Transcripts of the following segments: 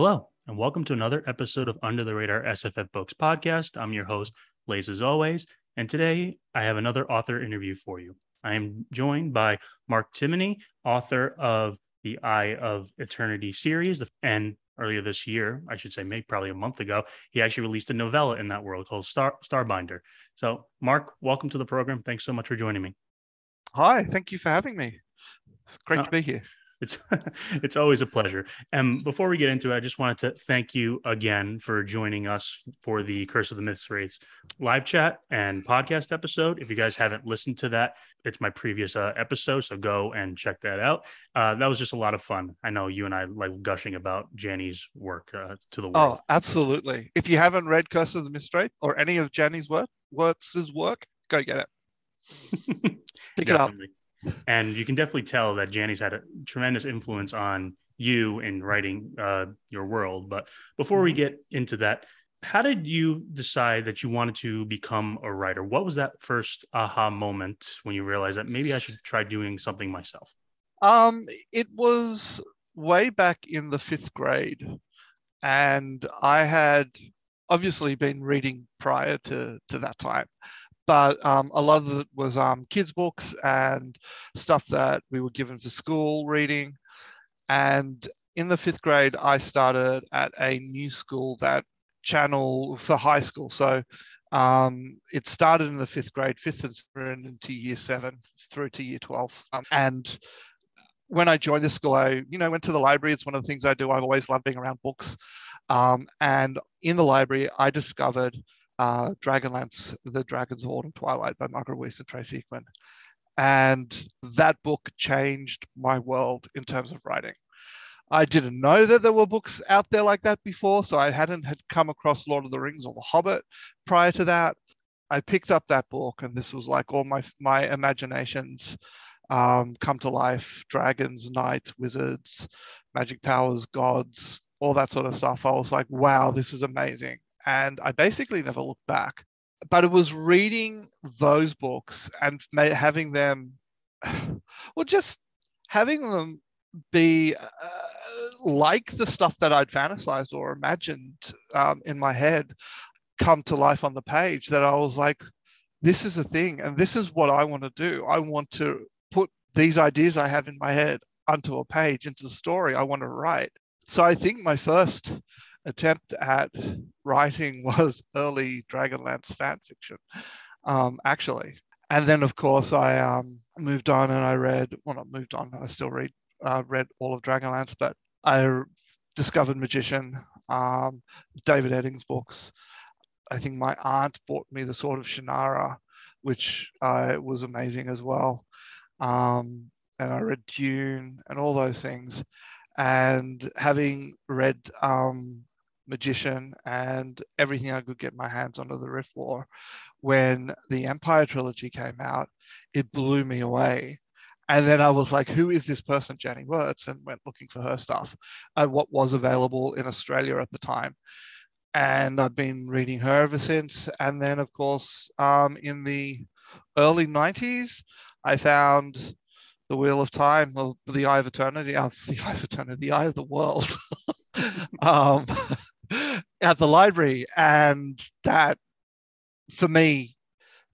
Hello, and welcome to another episode of Under the Radar SFF Books podcast. I'm your host, Lace, as always, and today I have another author interview for you. I am joined by Mark Timmony, author of the Eye of Eternity series, and earlier this year, I should say, maybe probably a month ago, he actually released a novella in that world called Star Starbinder. So, Mark, welcome to the program. Thanks so much for joining me. Hi, thank you for having me. Great uh, to be here. It's it's always a pleasure. And before we get into it, I just wanted to thank you again for joining us for the Curse of the Mistwraiths live chat and podcast episode. If you guys haven't listened to that, it's my previous uh, episode, so go and check that out. Uh, that was just a lot of fun. I know you and I like gushing about Janny's work uh, to the world. Oh, absolutely! If you haven't read Curse of the Myths or any of Janny's work, works work, go get it. Pick it up and you can definitely tell that Janny's had a tremendous influence on you in writing uh, your world. But before we mm-hmm. get into that, how did you decide that you wanted to become a writer? What was that first aha moment when you realized that maybe I should try doing something myself? Um, it was way back in the fifth grade, and I had obviously been reading prior to to that time, but um, a lot of it was um, kids' books and stuff that we were given for school reading. And in the fifth grade, I started at a new school that channel for high school. So um, it started in the fifth grade, fifth and into year seven through to year 12. Um, and when I joined the school, I, you know, went to the library. It's one of the things I do. I've always loved being around books. Um, and in the library, I discovered uh, Dragonlance, The Dragon's of Twilight by Margaret Weis and Tracy Hickman. And that book changed my world in terms of writing. I didn't know that there were books out there like that before, so I hadn't had come across Lord of the Rings or The Hobbit prior to that. I picked up that book, and this was like all my my imaginations um, come to life: dragons, knights, wizards, magic powers, gods, all that sort of stuff. I was like, wow, this is amazing and I basically never looked back. But it was reading those books and having them, well, just having them be uh, like the stuff that I'd fantasized or imagined um, in my head come to life on the page that I was like, this is a thing and this is what I want to do. I want to put these ideas I have in my head onto a page, into a story I want to write. So I think my first attempt at writing was early Dragonlance fan fiction, um, actually. And then, of course, I um, moved on and I read, well, not moved on, I still read, uh, read all of Dragonlance, but I discovered Magician, um, David Eddings books. I think my aunt bought me the Sword of Shannara, which uh, was amazing as well. Um, and I read Dune and all those things. And having read um, magician and everything I could get my hands onto the Rift War. When the Empire trilogy came out, it blew me away. And then I was like, who is this person, Janny Wurts? And went looking for her stuff and what was available in Australia at the time. And I've been reading her ever since. And then, of course, um, in the early 90s, I found the Wheel of Time, or the Eye of Eternity, uh, the Eye of Eternity, the Eye of the World. um, at the library. And that, for me,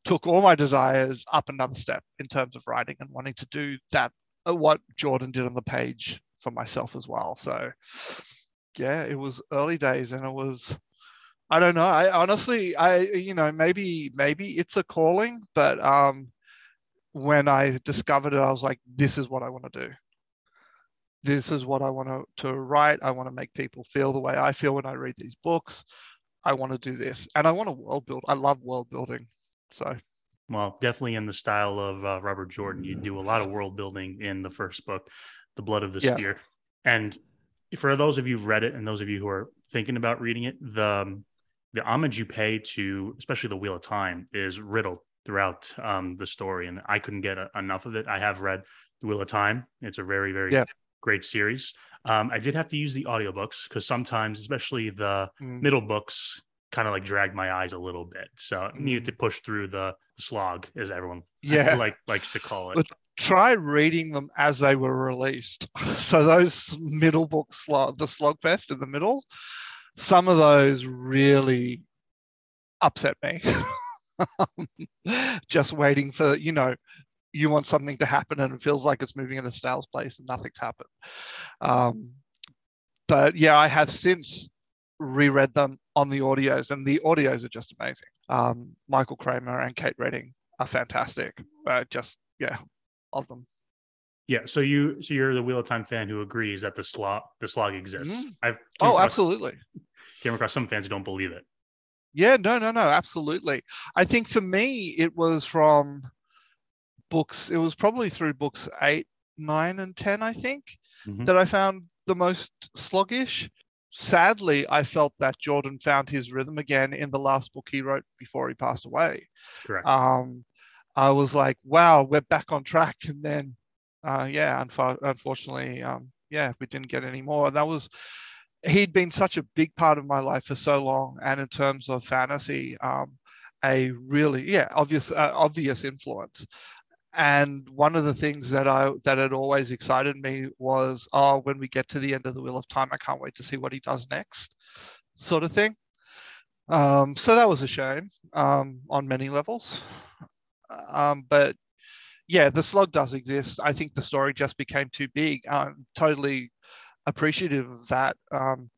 took all my desires up another step in terms of writing and wanting to do that, uh, what Jordan did on the page for myself as well. So, yeah, it was early days and it was. I don't know. I honestly, I you know, maybe maybe it's a calling, but um, when I discovered it, I was like, this is what I want to do this is what I want to, to write. I want to make people feel the way I feel when I read these books. I want to do this. And I want to world build. I love world building. So, well, definitely in the style of uh, Robert Jordan, you do a lot of world building in the first book, The Blood of the yeah. Spear. And for those of you who've read it and those of you who are thinking about reading it, the, the homage you pay to, especially the Wheel of Time, is riddled throughout um, the story. And I couldn't get a, enough of it. I have read The Wheel of Time. It's a very, very yeah great series. Um, I did have to use the audiobooks because sometimes, especially the mm. middle books, kind of like drag my eyes a little bit. So I needed to mm. push through the slog, as everyone yeah like likes to call it. But try reading them as they were released. So those middle books, slog, the Slogfest in the middle, some of those really upset me. Just waiting for, you know, you want something to happen and it feels like it's moving in a snail's pace and nothing's happened. Um, but yeah, I have since reread them on the audios, and the audios are just amazing. Um, Michael Kramer and Kate Reading are fantastic. Uh, just yeah, of them. Yeah, so you so you're the Wheel of Time fan who agrees that the slog the slog exists. Mm-hmm. I've oh across, absolutely came across some fans who don't believe it. Yeah, no, no, no, absolutely. I think for me it was from books. It was probably through books eight, nine, and ten. I think mm-hmm. that I found the most sluggish. Sadly, I felt that Jordan found his rhythm again in the last book he wrote before he passed away. Correct. Um, I was like, wow, we're back on track. And then, uh, yeah, unf- unfortunately, um, yeah, we didn't get any more. That was, he'd been such a big part of my life for so long. And in terms of fantasy, um, a really, yeah, obvious, uh, obvious influence. And one of the things that I that had always excited me was, oh, when we get to the end of the Wheel of Time, I can't wait to see what he does next, sort of thing. Um, so that was a shame um, on many levels. Um, but yeah, the slog does exist. I think the story just became too big. I'm totally appreciative of that. Um,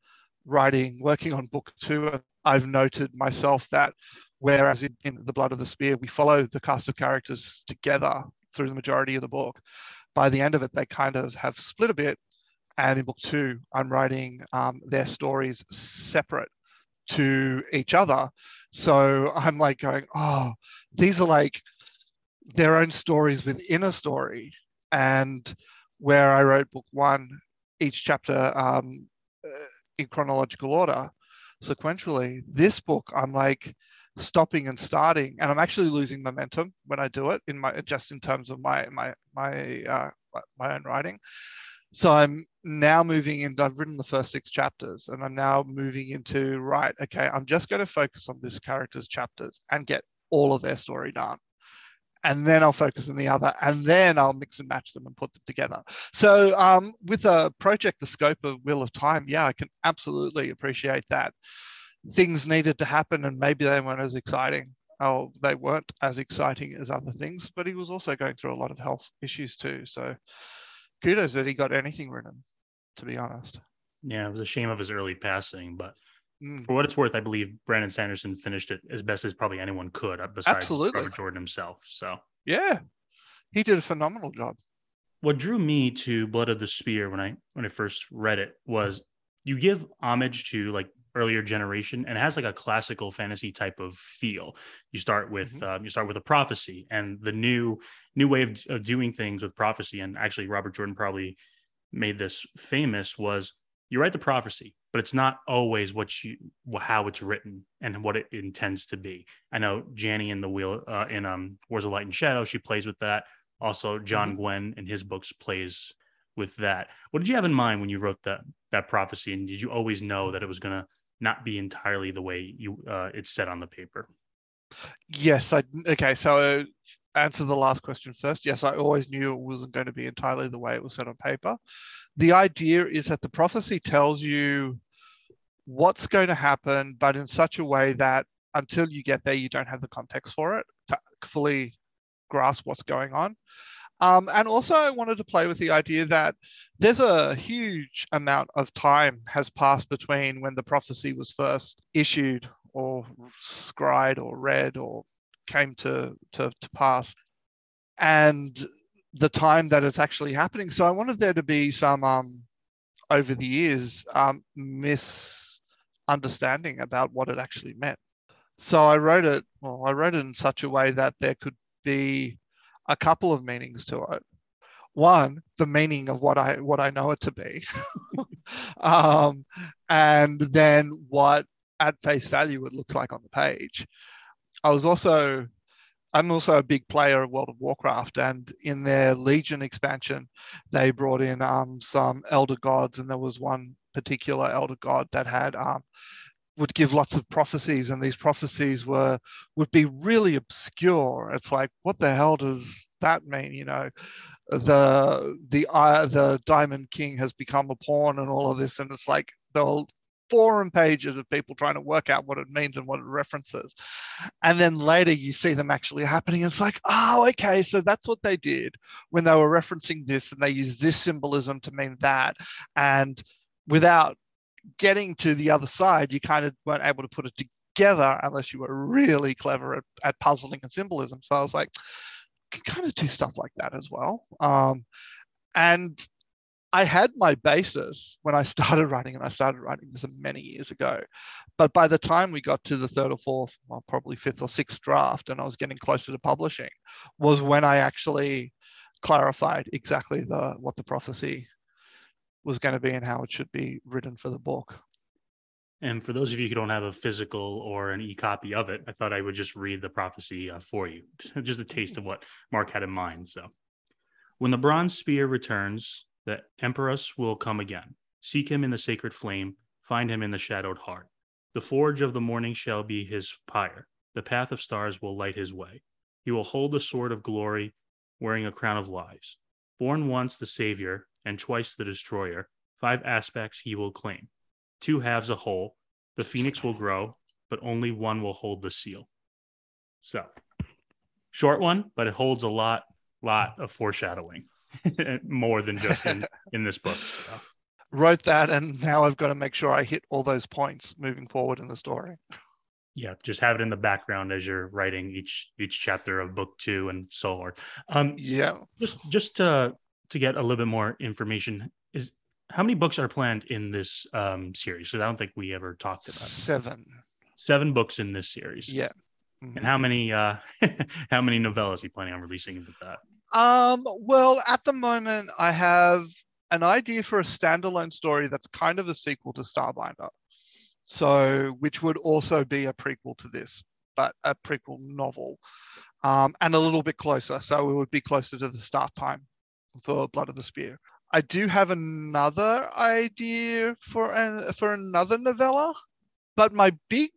writing, working on book two, I've noted myself that whereas in, in, The Blood of the Spear, we follow the cast of characters together through the majority of the book, by the end of it, they kind of have split a bit. And in book two, I'm writing um, their stories separate to each other. So I'm like going, oh, these are like their own stories within a story. And where I wrote book one, each chapter um, uh, in chronological order, sequentially, this book, I'm like stopping and starting, and I'm actually losing momentum when I do it in my just in terms of my my my uh, my own writing. So I'm now moving in I've written the first six chapters and I'm now moving into, right, okay, I'm just going to focus on this character's chapters and get all of their story done and then I'll focus on the other, and then I'll mix and match them and put them together. So um, with a project the scope of Wheel of Time, yeah, I can absolutely appreciate that. Things needed to happen, and maybe they weren't as exciting. Oh, they weren't as exciting as other things, but he was also going through a lot of health issues too. So kudos that he got anything written, to be honest. Yeah, it was a shame of his early passing, but Mm. For what it's worth, I believe Brandon Sanderson finished it as best as probably anyone could, besides Absolutely. Robert Jordan himself. So yeah, he did a phenomenal job. What drew me to Blood of the Spear when I when I first read it was you give homage to like earlier generation and it has like a classical fantasy type of feel you start with mm-hmm. um, you start with a prophecy and the new new way of, of doing things with prophecy and actually robert jordan probably made this famous was you write the prophecy, but it's not always what you how it's written and what it intends to be. I know Janny in the wheel uh, in um Wars of Light and Shadow, she plays with that. Also, John mm-hmm. Gwynne in his books plays with that. What did you have in mind when you wrote that that prophecy, and did you always know that it was gonna not be entirely the way you uh, it's said on the paper? Yes, I okay. So answer the last question first. Yes, I always knew it wasn't going to be entirely the way it was said on paper. The idea is that the prophecy tells you what's going to happen, but in such a way that until you get there, you don't have the context for it to fully grasp what's going on. Um, and also, I wanted to play with the idea that there's a huge amount of time has passed between when the prophecy was first issued or scried or read or came to, to, to pass and the time that it's actually happening. So I wanted there to be some, um, over the years, um, misunderstanding about what it actually meant. So I wrote it, well, I wrote it in such a way that there could be a couple of meanings to it. One, the meaning of what I what I know it to be, um, and then what at face value it looks like on the page. I was also I'm also a big player of World of Warcraft, and in their Legion expansion, they brought in um, some elder gods, and there was one particular elder god that had um, would give lots of prophecies, and these prophecies were would be really obscure. It's like, what the hell does that mean? You know, the the uh, the Diamond King has become a pawn and all of this, and it's like the whole forum pages of people trying to work out what it means and what it references. And then later you see them actually happening. It's like, oh, okay, so that's what they did when they were referencing this and they used this symbolism to mean that. And without getting to the other side, you kind of weren't able to put it together unless you were really clever at, at puzzling and symbolism. So I was like, kind of do stuff like that as well. Um, and I had my basis when I started writing, and I started writing this many years ago. But by the time we got to the third or fourth, well, probably fifth or sixth draft, and I was getting closer to publishing, was when I actually clarified exactly the what the prophecy was going to be and how it should be written for the book. And for those of you who don't have a physical or an e-copy of it, I thought I would just read the prophecy uh, for you, just a taste of what Mark had in mind. So, when the bronze spear returns, the Emperus will come again. Seek him in the sacred flame, find him in the shadowed heart. The forge of the morning shall be his pyre. The path of stars will light his way. He will hold the sword of glory, wearing a crown of lies. Born once the Savior, and twice the Destroyer, five aspects he will claim. Two halves a whole. The phoenix will grow, but only one will hold the seal. So, short one, but it holds a lot, lot of foreshadowing. more than just in, in this book. So. Wrote that, and now I've got to make sure I hit all those points moving forward in the story. Yeah, just have it in the background as you're writing each each chapter of book two and so on. Um, yeah, just just to to get a little bit more information is how many books are planned in this um, series? So I don't think we ever talked about seven. Seven books in this series. Yeah. Mm-hmm. And how many uh how many novellas are you planning on releasing with that? Um, well, at the moment, I have an idea for a standalone story that's kind of a sequel to Starbinder. So, which would also be a prequel to this, but a prequel novel, um, and a little bit closer. So, it would be closer to the start time for Blood of the Spear. I do have another idea for an, for another novella, but my big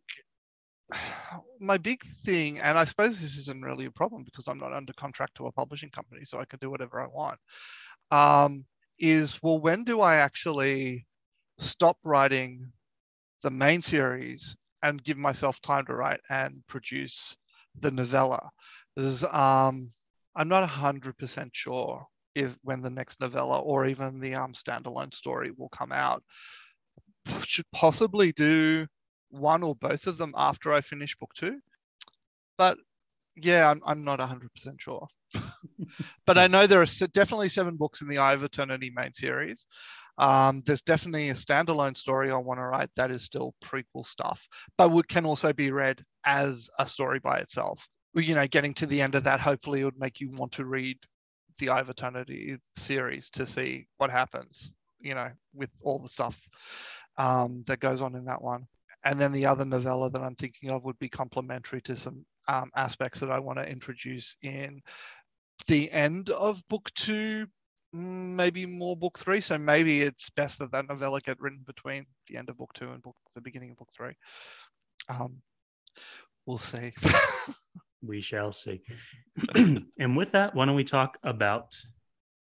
my big thing, and I suppose this isn't really a problem because I'm not under contract to a publishing company, so I can do whatever I want. Um, is well, when do I actually stop writing the main series and give myself time to write and produce the novella? Because um, I'm not 100% sure if when the next novella or even the um, standalone story will come out. Should possibly do one or both of them after I finish book two. But yeah, I'm, I'm not 100% sure. but I know there are definitely seven books in the Eye of Eternity main series. Um, there's definitely a standalone story I want to write that is still prequel stuff, but can also be read as a story by itself. You know, getting to the end of that, hopefully, it would make you want to read the Eye series to see what happens, you know, with all the stuff um, that goes on in that one and then the other novella that I'm thinking of would be complementary to some um, aspects that I want to introduce in the end of book two, mm, maybe more book three. So maybe it's best that that novella get written between the end of book two and book the beginning of book three. Um, we'll see. we shall see. and with that, why don't we talk about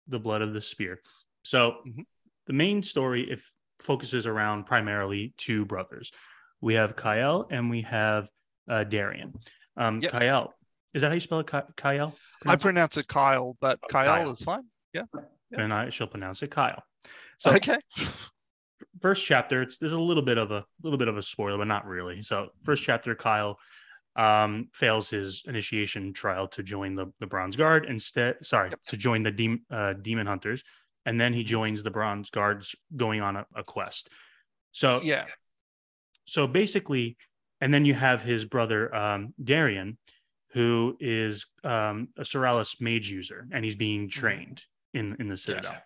the blood of the spear? So mm-hmm. the main story, if focuses around primarily two brothers we have Kyle and we have uh, Darian. Um, yep. Kyle, is that how you spell it? Kyle? I pronounce it Kyle, but oh, Kyle, Kyle, is fine. Yeah. yeah. And I shall pronounce it Kyle. So, okay. First chapter, it's there's a little bit of a little bit of a spoiler, but not really. So, first chapter, Kyle um, fails his initiation trial to join the, the Bronze Guard instead. Sorry, yep. to join the de- uh, Demon Hunters, and then he joins the Bronze Guards, going on a, a quest. So yeah, so basically, and then you have his brother um, Darian, who is um, a Soralis mage user, and he's being mm-hmm. trained in in the Citadel. Yeah.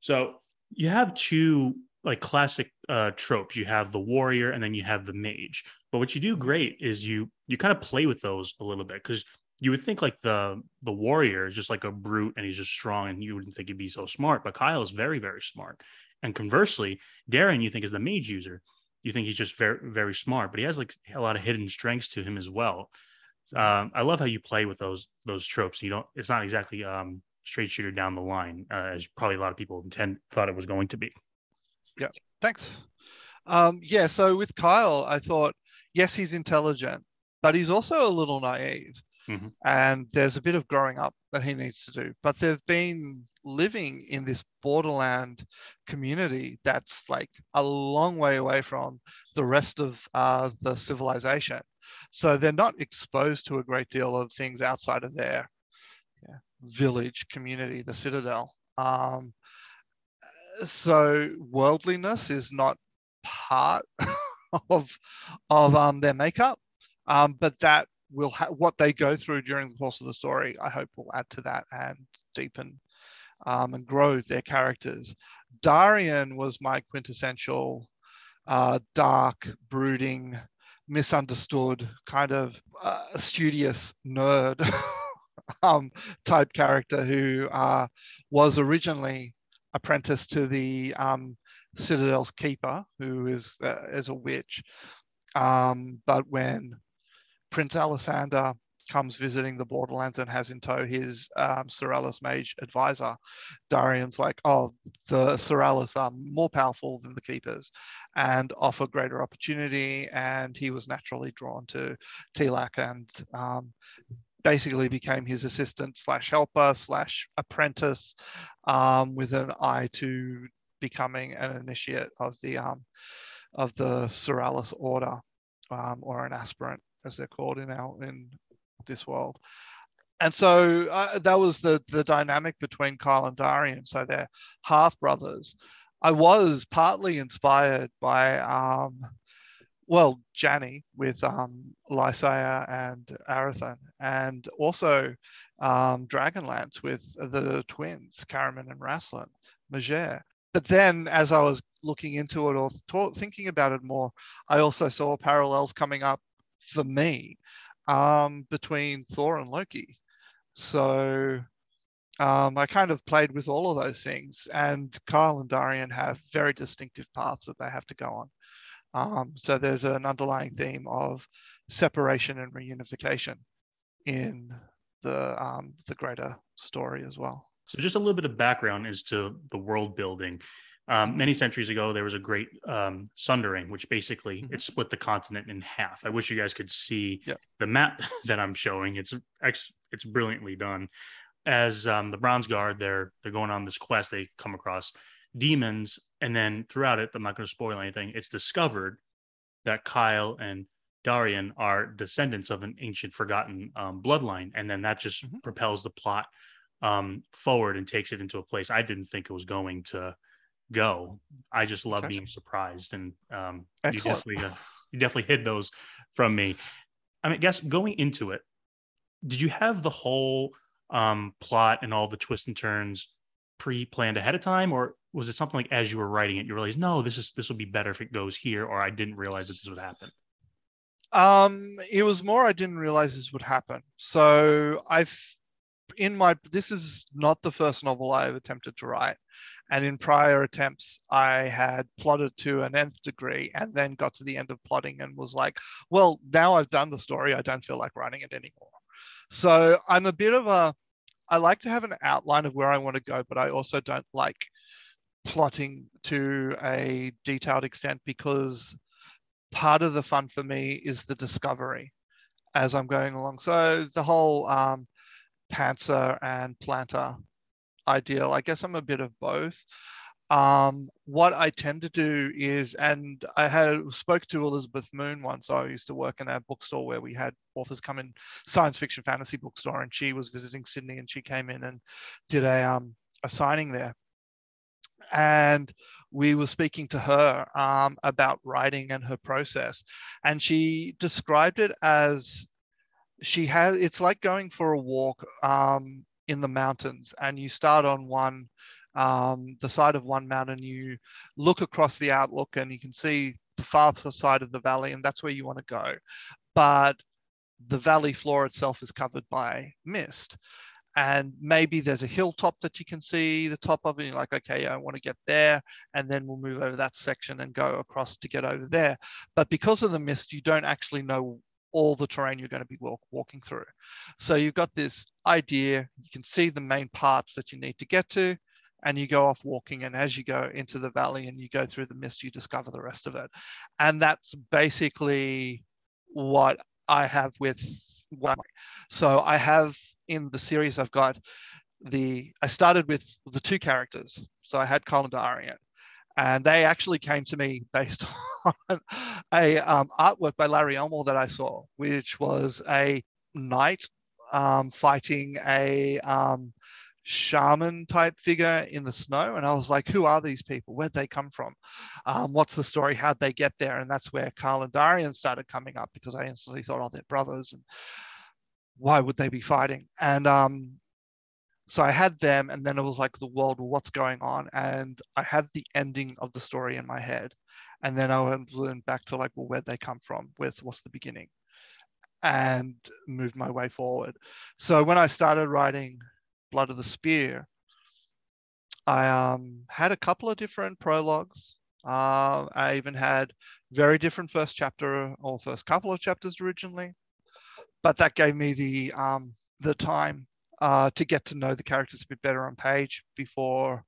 So you have two like classic uh, tropes. You have the warrior, and then you have the mage. But what you do great is you you kind of play with those a little bit because you would think like the the warrior is just like a brute and he's just strong and you wouldn't think he'd be so smart but kyle is very very smart and conversely darren you think is the mage user you think he's just very very smart, but he has like a lot of hidden strengths to him as well. Um, I love how you play with those those tropes. You don't. It's not exactly um, straight shooter down the line, uh, as probably a lot of people intend thought it was going to be. Yeah. Thanks. Um, yeah. So with Kyle, I thought, yes, he's intelligent, but he's also a little naive. Mm-hmm. And there's a bit of growing up that he needs to do. But they've been living in this borderland community that's like a long way away from the rest of uh, the civilization. So they're not exposed to a great deal of things outside of their yeah, village community, the citadel. Um, so worldliness is not part of of um, their makeup, um, but that will ha- what they go through during the course of the story. I hope will add to that and deepen um, and grow their characters. Darian was my quintessential uh, dark, brooding, misunderstood, kind of uh, studious nerd um, type character who uh, was originally apprenticed to the um, Citadel's keeper, who is uh, is a witch. Um, but when Prince Alessander comes visiting the Borderlands and has in tow his um, mage advisor. Darian's like, oh, the Soralus are more powerful than the Keepers and offer greater opportunity. And he was naturally drawn to Tilak and um, basically became his assistant slash helper slash apprentice um, with an eye to becoming an initiate of the um, of the Soralus order um, or an aspirant as they're called in our in this world. And so uh, that was the the dynamic between Kyle and Darian. So they're half brothers. I was partly inspired by, um, well, Janny with um, Lysaer and Arithon, and also um, Dragonlance with the twins, Caramon and Raistlin, Majere. But then, as I was looking into it or th- thinking about it more, I also saw parallels coming up for me um, between Thor and Loki. So um, I kind of played with all of those things, and Kyle and Darian have very distinctive paths that they have to go on. Um, so there's an underlying theme of separation and reunification in the um, the greater story as well. So just a little bit of background as to the world building. Um, many centuries ago, there was a great um, sundering, which basically mm-hmm. it split the continent in half. I wish you guys could see yeah. the map that I'm showing. It's it's brilliantly done. As um, the Bronze Guard, they're they're going on this quest. They come across demons, and then throughout it, I'm not going to spoil anything. It's discovered that Kyle and Darian are descendants of an ancient, forgotten um, bloodline, and then that just mm-hmm. propels the plot um, forward and takes it into a place I didn't think it was going to go. I just love being surprised, and um, you definitely uh, you definitely hid those from me. I mean, I guess going into it, did you have the whole um, plot and all the twists and turns pre-planned ahead of time, or was it something like as you were writing it, you realized no, this is this would be better if it goes here, or I didn't realize that this would happen? Um, it was more I didn't realize this would happen. So I've in my this is not the first novel I've attempted to write. And in prior attempts, I had plotted to an nth degree and then got to the end of plotting and was like, well, now I've done the story. I don't feel like writing it anymore. So I'm a bit of a, I like to have an outline of where I want to go, but I also don't like plotting to a detailed extent because part of the fun for me is the discovery as I'm going along. So the whole um, Pantser and Planter ideal. I guess I'm a bit of both. Um, what I tend to do is, and I had spoke to Elizabeth Moon once. I used to work in a bookstore where we had authors come in, science fiction fantasy bookstore, and she was visiting Sydney, and she came in and did a um, a signing there. And we were speaking to her um, about writing and her process, and she described it as she has. It's like going for a walk um, in the mountains and you start on one um, the side of one mountain you look across the outlook and you can see the farther side of the valley and that's where you want to go but the valley floor itself is covered by mist and maybe there's a hilltop that you can see the top of it. You're like, okay, I want to get there, and then we'll move over that section and go across to get over there. But because of the mist, you don't actually know all the terrain you're going to be walk, walking through. So you've got this idea, you can see the main parts that you need to get to, and you go off walking. And as you go into the valley and you go through the mist, you discover the rest of it. And that's basically what I have with one. So I have in the series, I've got the, I started with the two characters. So I had Colin Darian and they actually came to me based on a um, artwork by Larry Elmore that I saw, which was a knight um, fighting a um, shaman type figure in the snow. And I was like, who are these people? Where'd they come from? Um, what's the story? How'd they get there? And that's where Carl and Darian started coming up because I instantly thought, oh, they're brothers. And why would they be fighting? And um, so I had them, and then it was like the world, what's going on? And I had the ending of the story in my head, and then I went back to like, well, where'd they come from? Where's what's the beginning? And moved my way forward. So when I started writing Blood of the Spear, I um, had a couple of different prologues. Uh, I even had very different first chapter or first couple of chapters originally, but that gave me the um, the time uh, to get to know the characters a bit better on page before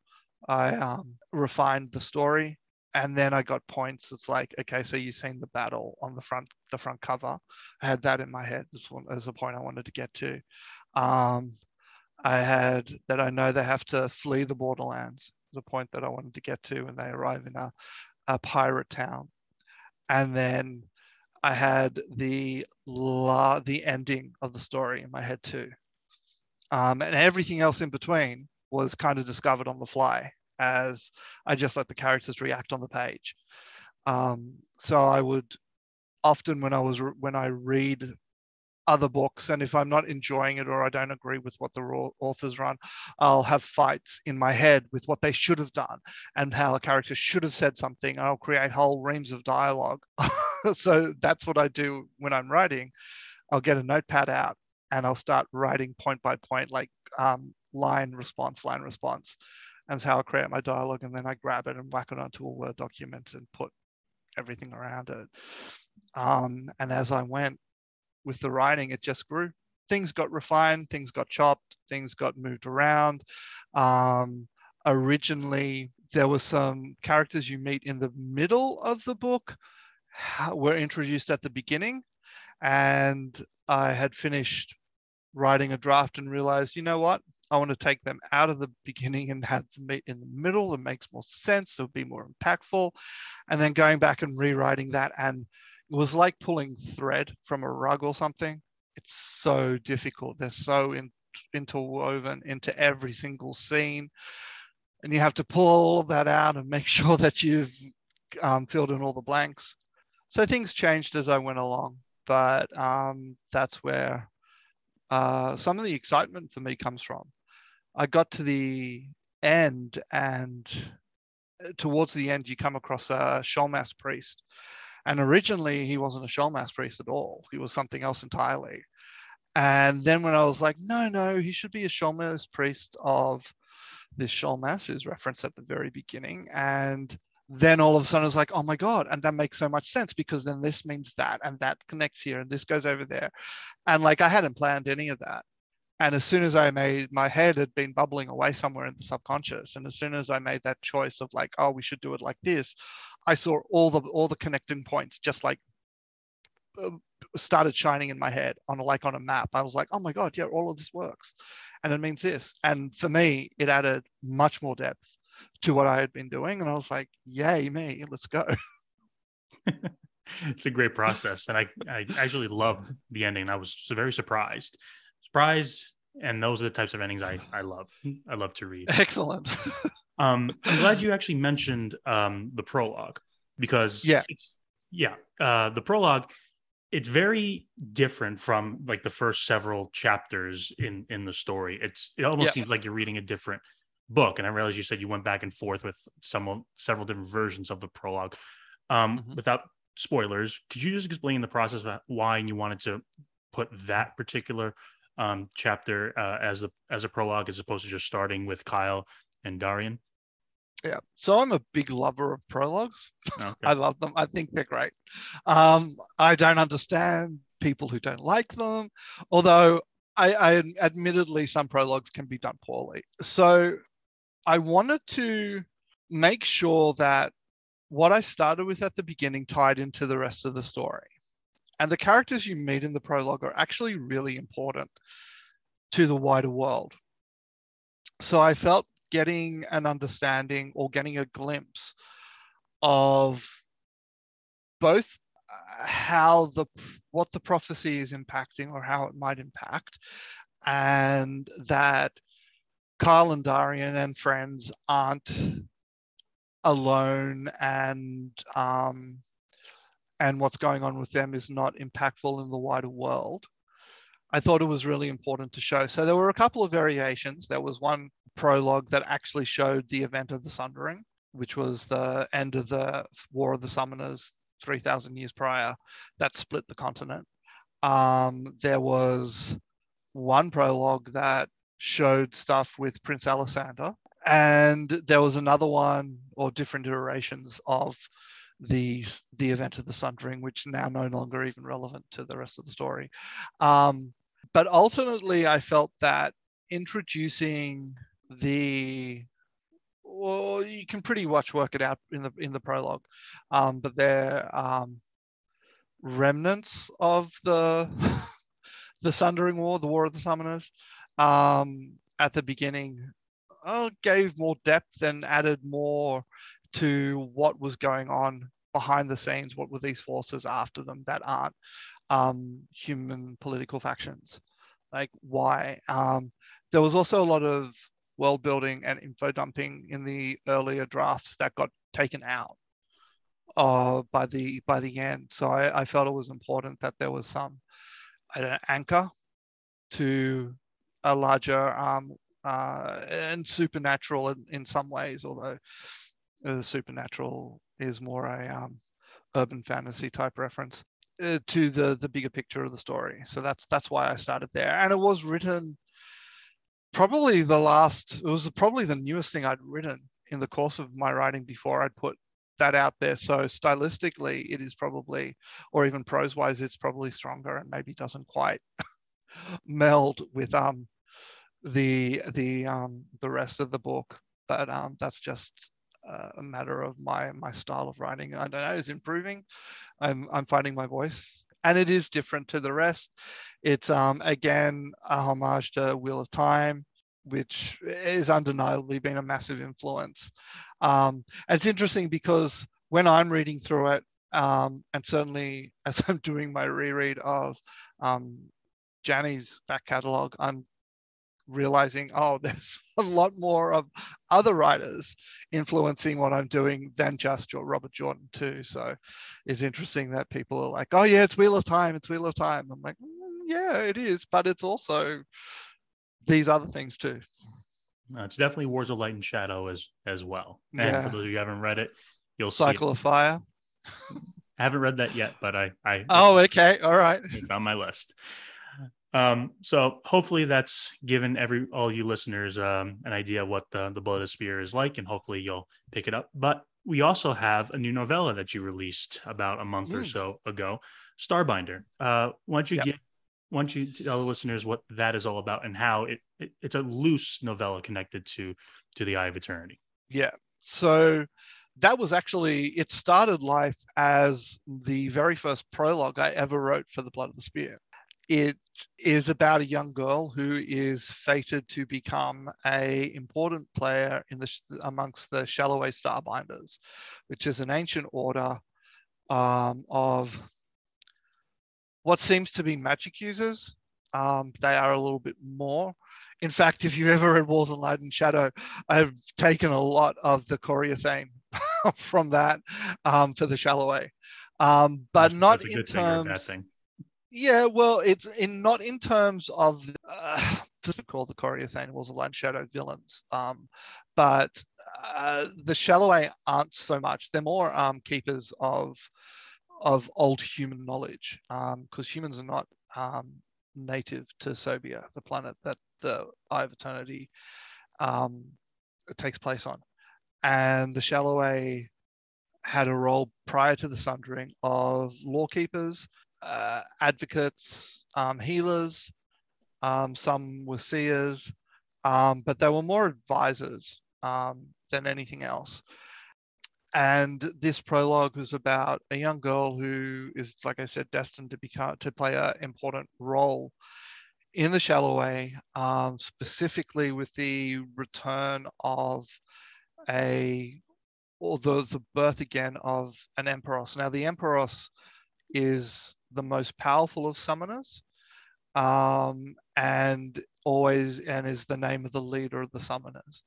I um, refined the story. And then I got points. It's like, okay, so you've seen the battle on the front, the front cover. I had that in my head as a point I wanted to get to. Um, I had that I know they have to flee the borderlands. The point that I wanted to get to, and they arrive in a, a pirate town. And then I had the la- the ending of the story in my head too. Um, and everything else in between was kind of discovered on the fly as I just let the characters react on the page. Um, so I would often when I was when I read other books and if I'm not enjoying it or I don't agree with what the authors run, I'll have fights in my head with what they should have done and how a character should have said something. I'll create whole reams of dialogue. so that's what I do when I'm writing. I'll get a notepad out and I'll start writing point by point, like um, line response, line response. And that's how I create my dialogue. And then I grab it and whack it onto a Word document and put everything around it. Um, and as I went with the writing, it just grew. Things got refined, things got chopped, things got moved around. Um, originally, there were some characters you meet in the middle of the book were introduced at the beginning and I had finished writing a draft and realized, you know what? I want to take them out of the beginning and have them meet in the middle. It makes more sense. It would be more impactful. And then going back and rewriting that. And it was like pulling thread from a rug or something. It's so difficult. They're so in, interwoven into every single scene. And you have to pull all that out and make sure that you've um, filled in all the blanks. So things changed as I went along. But um, that's where uh, some of the excitement for me comes from. I got to the end, and uh, towards the end, you come across a Sholmas priest. And originally, he wasn't a Sholmas priest at all, he was something else entirely. And then when I was like, no, no, he should be a Sholmas priest of this Sholmas, is referenced at the very beginning. And then all of a sudden it's like, oh my God. And that makes so much sense because then this means that and that connects here and this goes over there. And like I hadn't planned any of that. And as soon as I made my head had been bubbling away somewhere in the subconscious. And as soon as I made that choice of like, oh, we should do it like this, I saw all the all the connecting points just like uh, started shining in my head on a, like on a map. I was like, oh my God, yeah, all of this works. And it means this. And for me, it added much more depth to what I had been doing. And I was like, yay, me, let's go. it's a great process. And I, I actually loved the ending. I was very surprised. Surprised. And those are the types of endings I, I love. I love to read. Excellent. um, I'm glad you actually mentioned um, the prologue because yeah, yeah, uh, the prologue it's very different from like the first several chapters in in the story it's it almost yeah. seems like you're reading a different book. And I realize you said you went back and forth with some several different versions of the prologue. Um, mm-hmm. Without spoilers, could you just explain the process of why you wanted to put that particular um, chapter uh, as the as a prologue as opposed to just starting with Kyle and Darian? Yeah, so I'm a big lover of prologues. Okay. I love them. I think they're great. Um, I don't understand people who don't like them. Although I, I admittedly some prologues can be done poorly. So I wanted to make sure that what I started with at the beginning tied into the rest of the story. And the characters you meet in the prologue are actually really important to the wider world. So I felt getting an understanding or getting a glimpse of both uh, how the what the prophecy is impacting or how it might impact and that Carl and Darian and friends aren't alone and um, and what's going on with them is not impactful in the wider world. I thought it was really important to show. So there were a couple of variations. There was one prologue that actually showed the event of the Sundering, which was the end of the War of the Summoners 3,000 years prior, that split the continent. Um, there was one prologue that showed stuff with Prince Alessander, and there was another one or different iterations of the the event of the Sundering, which now no longer even relevant to the rest of the story. Um, but ultimately, I felt that introducing the well, you can pretty much work it out in the in the prologue, um, but they're um, remnants of the the Sundering War, the War of the Summoners, um, at the beginning. Oh, gave more depth and added more to what was going on behind the scenes. What were these forces after them that aren't um, human political factions? Like why? Um, there was also a lot of world building and info dumping in the earlier drafts that got taken out uh, by the by the end. So I, I felt it was important that there was some an anchor to a larger um, uh, and supernatural in, in some ways, although the supernatural is more a um, urban fantasy type reference uh, to the the bigger picture of the story. So that's that's why I started there, and it was written probably the last, it was probably the newest thing I'd written in the course of my writing before I'd put that out there. So stylistically, it is probably, or even prose wise, it's probably stronger and maybe doesn't quite meld with um the the um the rest of the book. But um that's just uh, a matter of my my style of writing. I don't know, it's improving. I'm I'm finding my voice and it is different to the rest. It's um, again a homage to Wheel of Time, which is undeniably been a massive influence. Um, it's interesting because when I'm reading through it, um, and certainly as I'm doing my reread of um, Janny's back catalogue, I'm realizing, oh, there's a lot more of other writers influencing what I'm doing than just Robert Jordan too. So it's interesting that people are like, oh yeah, it's Wheel of Time, it's Wheel of Time. I'm like, mm, yeah, it is, but it's also these other things too. Uh, it's definitely Wars of Light and Shadow as as well. And yeah. for those of you who haven't read it, you'll see Cycle see of Fire. I haven't read that yet, but I I Oh, okay. All right. It's on my list. Um, so hopefully that's given every all you listeners um, an idea what the the Blood of Spear is like, and hopefully you'll pick it up. But we also have a new novella that you released about a month mm. or so ago, Starbinder. Uh, why don't you yep. give why don't you tell the listeners what that is all about and how it, it it's a loose novella connected to to the Eye of Eternity. Yeah. So that was actually it started life as the very first prologue I ever wrote for the Blood of the Spear. It is about a young girl who is fated to become a important player in the amongst the Shalloway Starbinders, which is an ancient order um, of what seems to be magic users. Um, they are a little bit more. In fact, if you've ever read Wars of Light and Shadow, I've taken a lot of the theme from that um, for the Shalloway, um, but not in terms. Yeah, well, it's in not in terms of uh, to call the Koriathain Wars of Light Shadow villains, um, but uh, the Shalloway aren't so much. They're more um, keepers of of old human knowledge because um, humans are not um, native to Sobia, the planet that the Eye of Eternity um, takes place on, and the Shalloway had a role prior to the Sundering of lawkeepers uh, advocates, um, healers, um, some were seers, um, but they were more advisors um, than anything else. And this prologue was about a young girl who is, like I said, destined to become to play an important role in the Shalloway, um, specifically with the return of a or the, the birth again of an Emperos. Now, the Emperos is the most powerful of summoners um, and always and is the name of the leader of the summoners.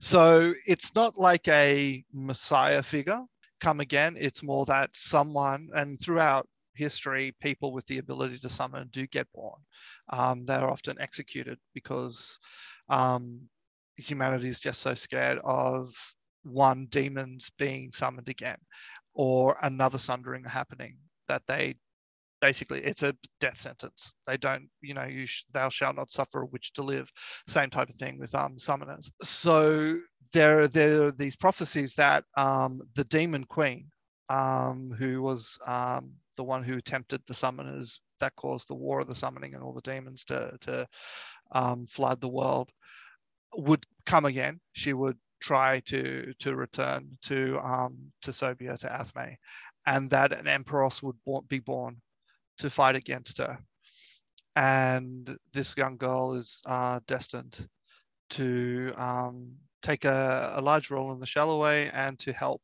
So it's not like a messiah figure come again. It's more that someone, and throughout history, people with the ability to summon do get born. Um, they're often executed because um, humanity is just so scared of one demons being summoned again or another sundering happening that they basically it's a death sentence. They don't you know you sh- thou shalt not suffer a witch to live. Same type of thing with um summoners. So there there are these prophecies that um the demon queen um who was um the one who tempted the summoners that caused the war of the summoning and all the demons to to um, flood the world would come again. She would try to to return to um, to Sobia to Athme, and that an Emperos would be born to fight against her. And this young girl is uh, destined to um, take a, a, large role in the Shalloway and to help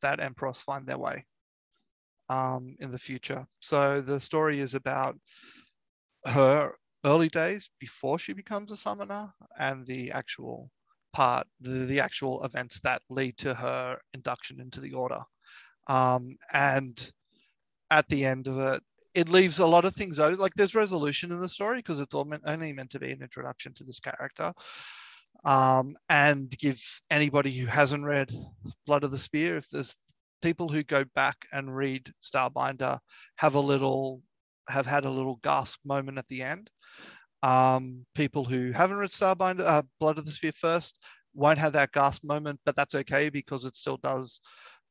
that empress find their way um, in the future. So the story is about her early days before she becomes a summoner and the actual part, the, the actual events that lead to her induction into the order. Um, and at the end of it, it leaves a lot of things out. Like there's resolution in the story because it's all meant, only meant to be an introduction to this character. Um, and give anybody who hasn't read Blood of the Spear, if there's people who go back and read Starbinder, have a little, have had a little gasp moment at the end. Um, people who haven't read Starbinder, uh, Blood of the Spear first, won't have that gasp moment, but that's okay because it still does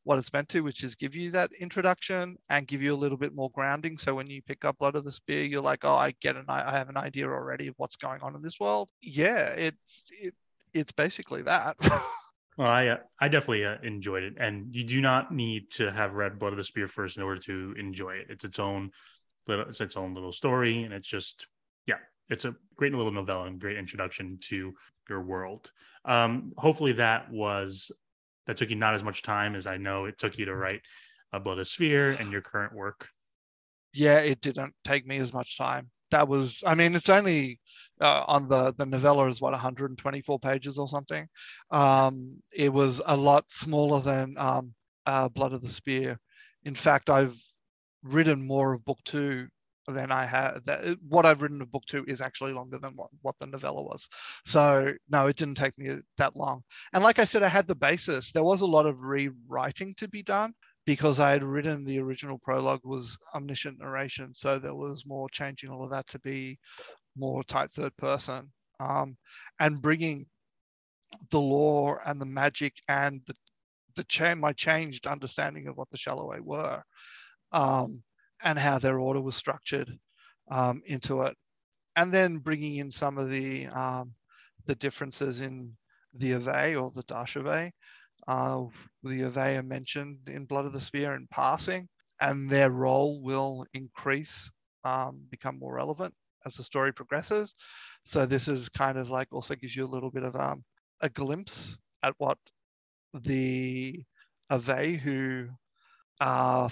what it's meant to, which is give you that introduction and give you a little bit more grounding. So when you pick up Blood of the Spear, you're like, oh, I get an, I have an idea already of what's going on in this world. Yeah, it's it, it's basically that. well, I uh, I definitely uh, enjoyed it, and you do not need to have read Blood of the Spear first in order to enjoy it. It's its own little, it's its own little story, and it's just yeah, it's a great little novella and great introduction to your world. Um, hopefully, that was that took you not as much time as I know it took you to write a Blood of Spear and your current work. Yeah, it didn't take me as much time. That was, I mean, it's only uh, on the the novella is what 124 pages or something. Um, it was a lot smaller than um, uh, Blood of the Spear. In fact, I've written more of book two than I had. That, what I've written a book to is actually longer than what, what the novella was. So no, it didn't take me that long. And like I said, I had the basis. There was a lot of rewriting to be done because I had written the original prologue was omniscient narration. So there was more changing all of that to be more tight third person um, and bringing the lore and the magic and the the cha- my changed understanding of what the Shalloway were. Um, and how their order was structured um, into it. And then bringing in some of the, um, the differences in the Aveh or the Dash'Aveh. Uh, the Aveh are mentioned in Blood of the Spear in passing, and their role will increase, um, become more relevant as the story progresses. So this is kind of like also gives you a little bit of um, a glimpse at what the Aveh who uh,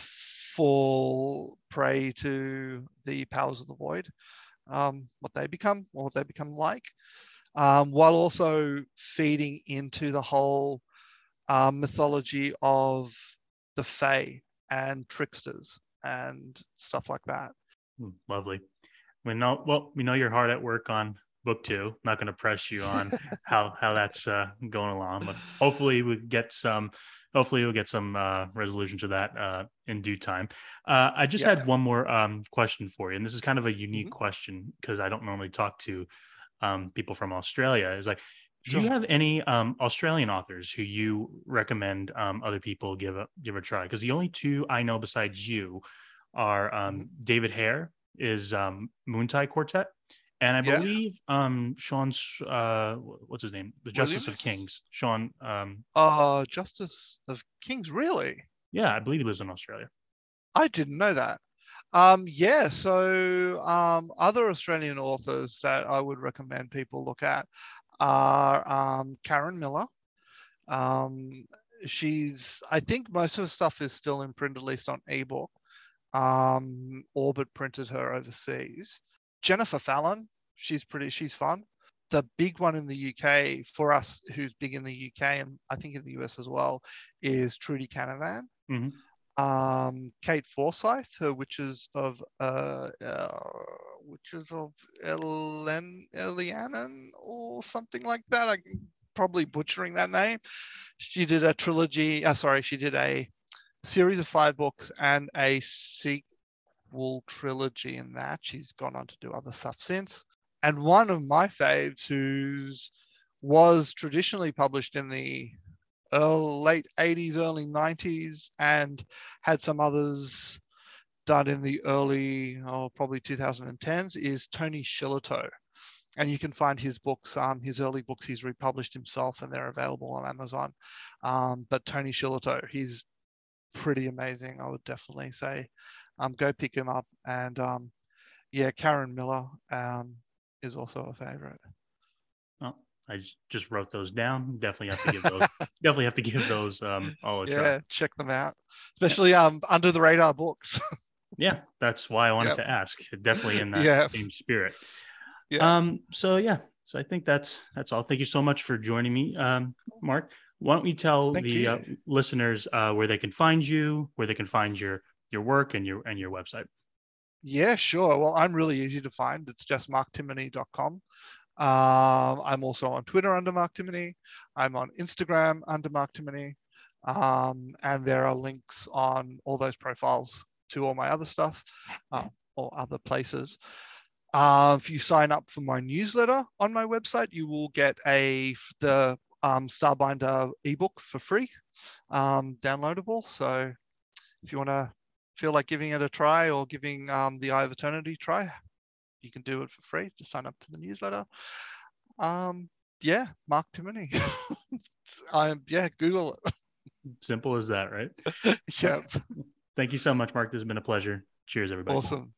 fall prey to the powers of the void, um, what they become, or what they become like, um, while also feeding into the whole uh, mythology of the Fae and tricksters and stuff like that. Hmm, lovely. We know well. We know you're hard at work on book two. Not going to press you on how how that's uh, going along, but hopefully we get some hopefully we'll get some uh, resolution to that uh, in due time. Uh, I just yeah. had one more um, question for you, and this is kind of a unique mm-hmm. question because I don't normally talk to um, people from Australia. Is like, do you have any um, Australian authors who you recommend um, other people give a give a try? Because the only two I know besides you are um, Mm-hmm. David Hair is um, Moontide Quartet, and I Yeah. believe um, Sean, S- uh, what's his name, the Justice of Kings, Sean. Um, Uh, Justice of Kings, really? yeah, I believe he lives in Australia. I didn't know that. Um, yeah, so um, other Australian authors that I would recommend people look at are um, Karen Miller. Um, she's, I think most of her stuff is still in print, at least on ebook. Um, Orbit printed her overseas. Jennifer Fallon, she's pretty, she's fun. The big one in the UK for us, who's big in the UK and I think in the US as well, is Trudi Canavan Mhm. um, Kate Forsyth, her Witches of uh, uh, Witches of Elen, Elianan or something like that. I'm probably butchering that name. She did a trilogy. Uh, sorry, she did a series of five books and a sequel trilogy and that. She's gone on to do other stuff since. And one of my faves, who's was traditionally published in the early, late 80s, early 90s, and had some others done in the early, oh, probably 2010s, is Tony Shillitoe. And you can find his books, um, his early books, he's republished himself, and they're available on Amazon. Um, but Tony Shillitoe, he's pretty amazing. I would definitely say, um, go pick him up. And um, yeah, Karen Miller um, is also a favorite. Well, I just wrote those down. Definitely have to give those. definitely have to give those um, all a try. yeah, check them out, especially um, under the radar books. Yeah, that's why I wanted Yep. to ask. Definitely in that Yeah. same spirit. Yeah. Um. So yeah. So I think that's that's all. Thank you so much for joining me, um, Mark. Why don't we tell Thank the uh, listeners uh, where they can find you, where they can find your your work and your and your website. Yeah, sure. Well, I'm really easy to find. It's just marktimmony.com. Um, I'm also on Twitter under Mark Timmony. I'm on Instagram under Mark Timmony. Um, and there are links on all those profiles to all my other stuff uh, or other places. Uh, if you sign up for my newsletter on my website, you will get a the um, Starbinder ebook for free, um, downloadable. So if you want to feel like giving it a try or giving um, the Eye of Eternity a try, you can do it for free. to sign up to the newsletter. Um, yeah, Mark Timmony. I'm yeah, Google Simple as that, right? yep. Thank you so much, Mark. This has been a pleasure. Cheers, everybody. awesome.